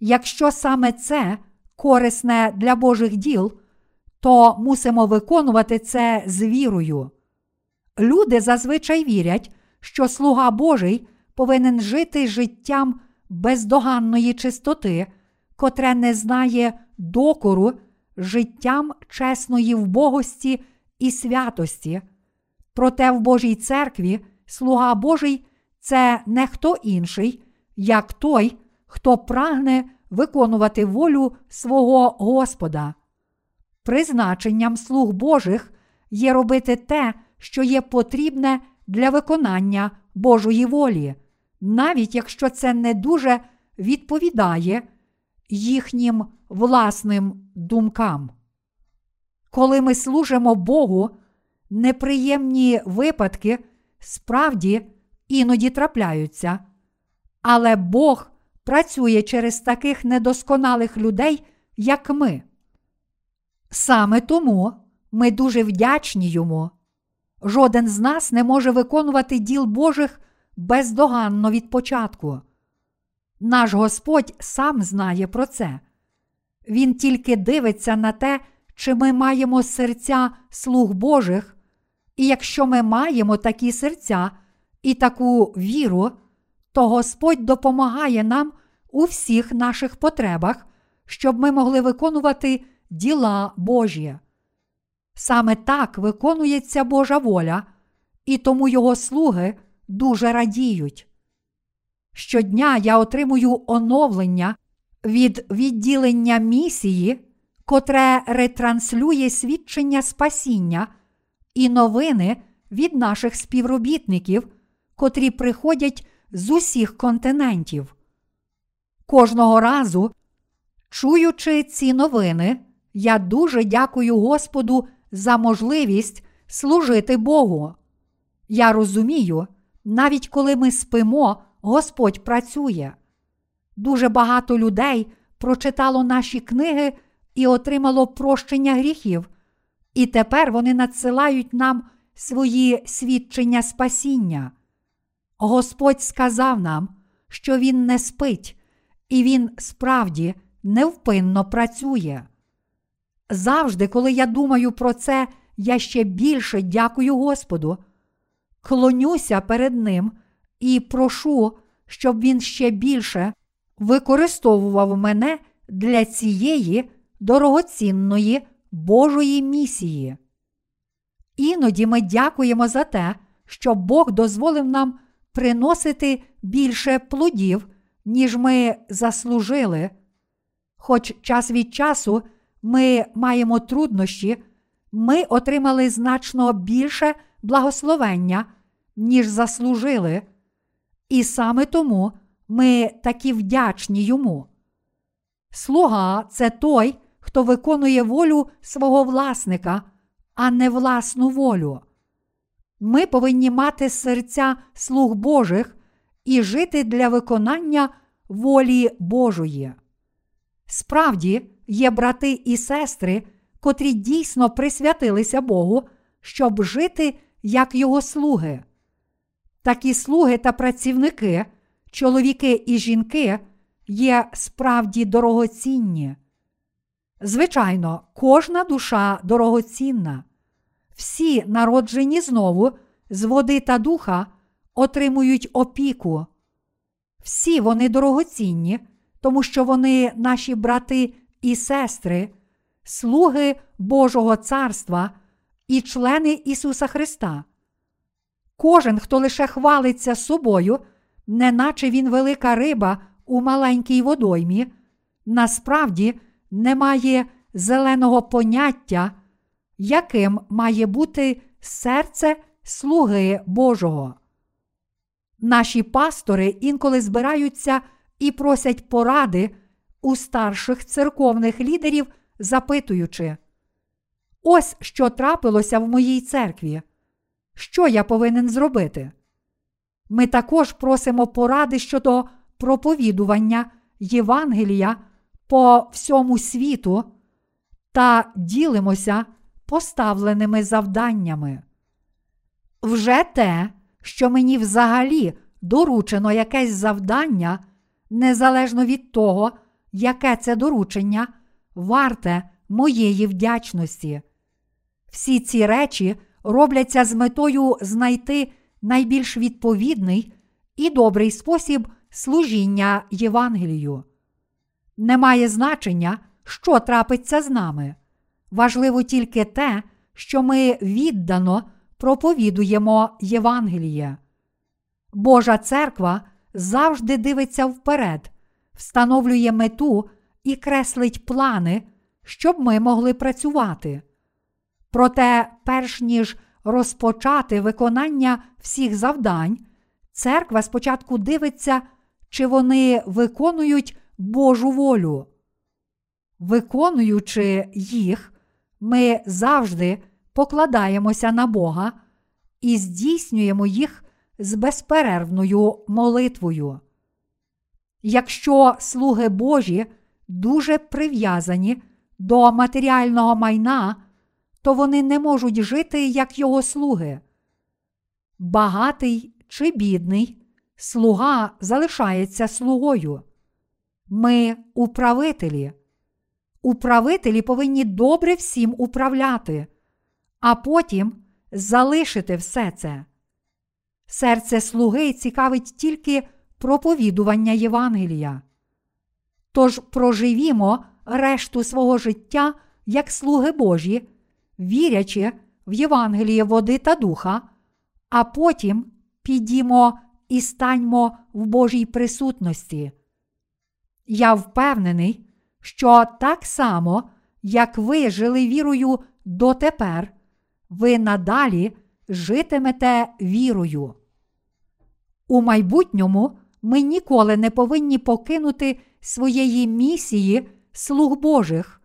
Якщо саме це корисне для Божих діл, то мусимо виконувати це з вірою. Люди зазвичай вірять, що слуга Божий повинен жити життям бездоганної чистоти, котре не знає докору життям чесної вбогості і святості. Проте в Божій церкві слуга Божий це не хто інший, як той, хто прагне виконувати волю свого Господа. Призначенням слуг Божих є робити те, що є потрібне для виконання Божої волі, навіть якщо це не дуже відповідає їхнім власним думкам. Коли ми служимо Богу, неприємні випадки справді іноді трапляються, але Бог працює через таких недосконалих людей, як ми. Саме тому ми дуже вдячні йому. Жоден з нас не може виконувати діл Божих бездоганно від початку. Наш Господь сам знає про це. Він тільки дивиться на те, чи ми маємо серця слуг Божих, і якщо ми маємо такі серця і таку віру, то Господь допомагає нам у всіх наших потребах, щоб ми могли виконувати діла Божі. Саме так виконується Божа воля, і тому Його слуги дуже радіють. Щодня я отримую оновлення від відділення місії, котре ретранслює свідчення спасіння і новини від наших співробітників, котрі приходять з усіх континентів. Кожного разу, чуючи ці новини, я дуже дякую Господу за можливість служити Богу. Я розумію, навіть коли ми спимо, Господь працює. Дуже багато людей прочитало наші книги і отримало прощення гріхів, і тепер вони надсилають нам свої свідчення спасіння. Господь сказав нам, що Він не спить, і Він справді невпинно працює. Завжди, коли я думаю про це, я ще більше дякую Господу, клонюся перед Ним і прошу, щоб Він ще більше використовував мене для цієї дорогоцінної Божої місії. Іноді ми дякуємо за те, що Бог дозволив нам приносити більше плодів, ніж ми заслужили. Хоч час від часу ми маємо труднощі, ми отримали значно більше благословення, ніж заслужили, і саме тому ми такі вдячні йому. Слуга це той, хто виконує волю свого власника, а не власну волю. Ми повинні мати серця слуг Божих і жити для виконання волі Божої. Справді, є брати і сестри, котрі дійсно присвятилися Богу, щоб жити як Його слуги. Такі слуги та працівники, чоловіки і жінки є справді дорогоцінні. Звичайно, кожна душа дорогоцінна. Всі, народжені знову з води та духа, отримують опіку. Всі вони дорогоцінні, тому що вони наші брати і сестри, слуги Божого царства і члени Ісуса Христа. Кожен, хто лише хвалиться собою, неначе він велика риба у маленькій водоймі, насправді не має зеленого поняття, яким має бути серце слуги Божого. Наші пастори інколи збираються і просять поради у старших церковних лідерів, запитуючи, ось що трапилося в моїй церкві. Що я повинен зробити? Ми також просимо поради щодо проповідування Євангелія по всьому світу та ділимося поставленими завданнями. Вже те, що мені взагалі доручено якесь завдання, незалежно від того, яке це доручення, варте моєї вдячності. Всі ці речі робляться з метою знайти найбільш відповідний і добрий спосіб служіння Євангелію. Немає значення, що трапиться з нами. Важливо тільки те, що ми віддано проповідуємо Євангеліє. Божа церква завжди дивиться вперед, встановлює мету і креслить плани, щоб ми могли працювати. Проте, перш ніж розпочати виконання всіх завдань, церква спочатку дивиться, чи вони виконують Божу волю. Виконуючи їх, ми завжди покладаємося на Бога і здійснюємо їх з безперервною молитвою. Якщо слуги Божі дуже прив'язані до матеріального майна, то вони не можуть жити як його слуги. Багатий чи бідний, слуга залишається слугою. Ми управителі. управителі повинні добре всім управляти, а потім залишити все це. Серце слуги цікавить тільки проповідування Євангелія. Тож проживімо решту свого життя як слуги Божі, вірячи в Євангеліє води та духа, а потім підімо і станьмо в Божій присутності. Я впевнений, що так само, як ви жили вірою дотепер, ви надалі житимете вірою. У майбутньому ми ніколи не повинні покинути своєї місії слуг Божих,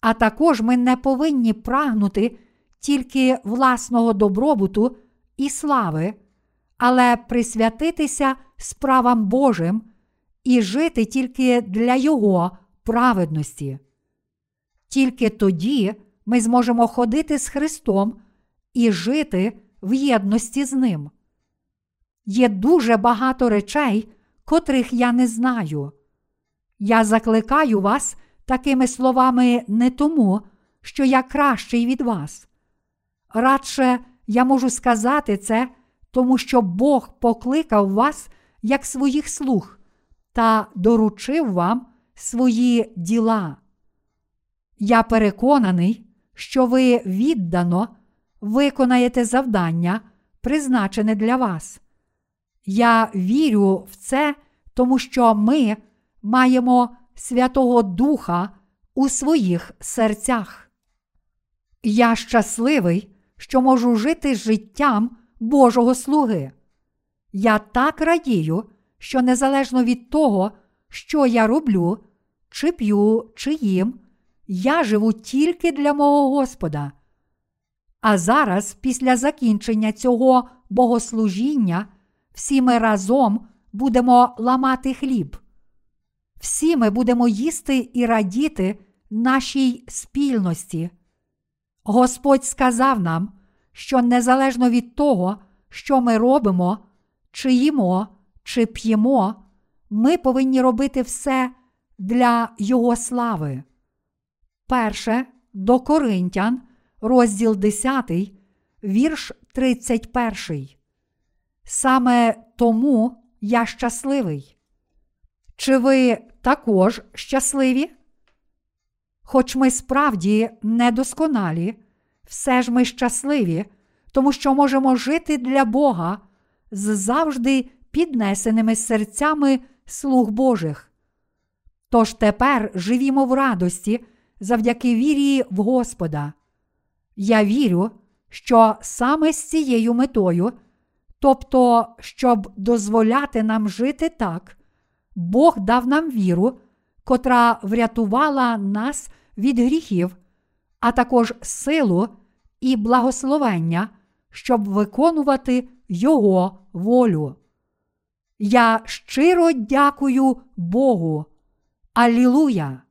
а також ми не повинні прагнути тільки власного добробуту і слави, але присвятитися справам Божим і жити тільки для Його праведності. Тільки тоді ми зможемо ходити з Христом і жити в єдності з Ним. Є дуже багато речей, котрих я не знаю. Я закликаю вас такими словами не тому, що я кращий від вас. Радше я можу сказати це, тому що Бог покликав вас як своїх слуг та доручив вам свої діла. Я переконаний, що ви віддано виконаєте завдання, призначене для вас. Я вірю в це, тому що ми маємо Святого Духа у своїх серцях. Я щасливий, що можу жити життям Божого слуги. Я так радію, що незалежно від того, що я роблю, чи п'ю, чи їм, я живу тільки для мого Господа. А зараз, після закінчення цього богослужіння, всі ми разом будемо ламати хліб. Всі ми будемо їсти і радіти нашій спільності. Господь сказав нам, що незалежно від того, що ми робимо, чи їмо, чи п'ємо, ми повинні робити все для Його слави. Перше до Коринтян, розділ 10, вірш 31. Саме тому я щасливий. Чи ви також щасливі? Хоч ми справді недосконалі, все ж ми щасливі, тому що можемо жити для Бога з завжди піднесеними серцями слуг Божих. Тож тепер живімо в радості завдяки вірі в Господа. Я вірю, що саме з цією метою, тобто, щоб дозволяти нам жити так, Бог дав нам віру, котра врятувала нас від гріхів, а також силу і благословення, щоб виконувати Його волю. Я щиро дякую Богу. Алілуя!